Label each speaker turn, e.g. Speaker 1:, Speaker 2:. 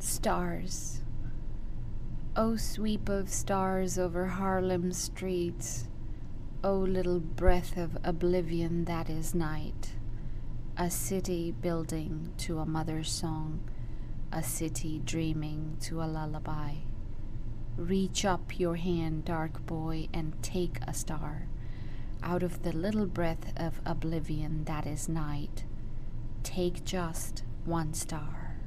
Speaker 1: Stars. O sweep of stars over Harlem streets, O little breath of oblivion that is night. A city building to a mother's song, a city dreaming to a lullaby. Reach up your hand, dark boy, and take a star out of the little breath of oblivion that is night. Take just one star.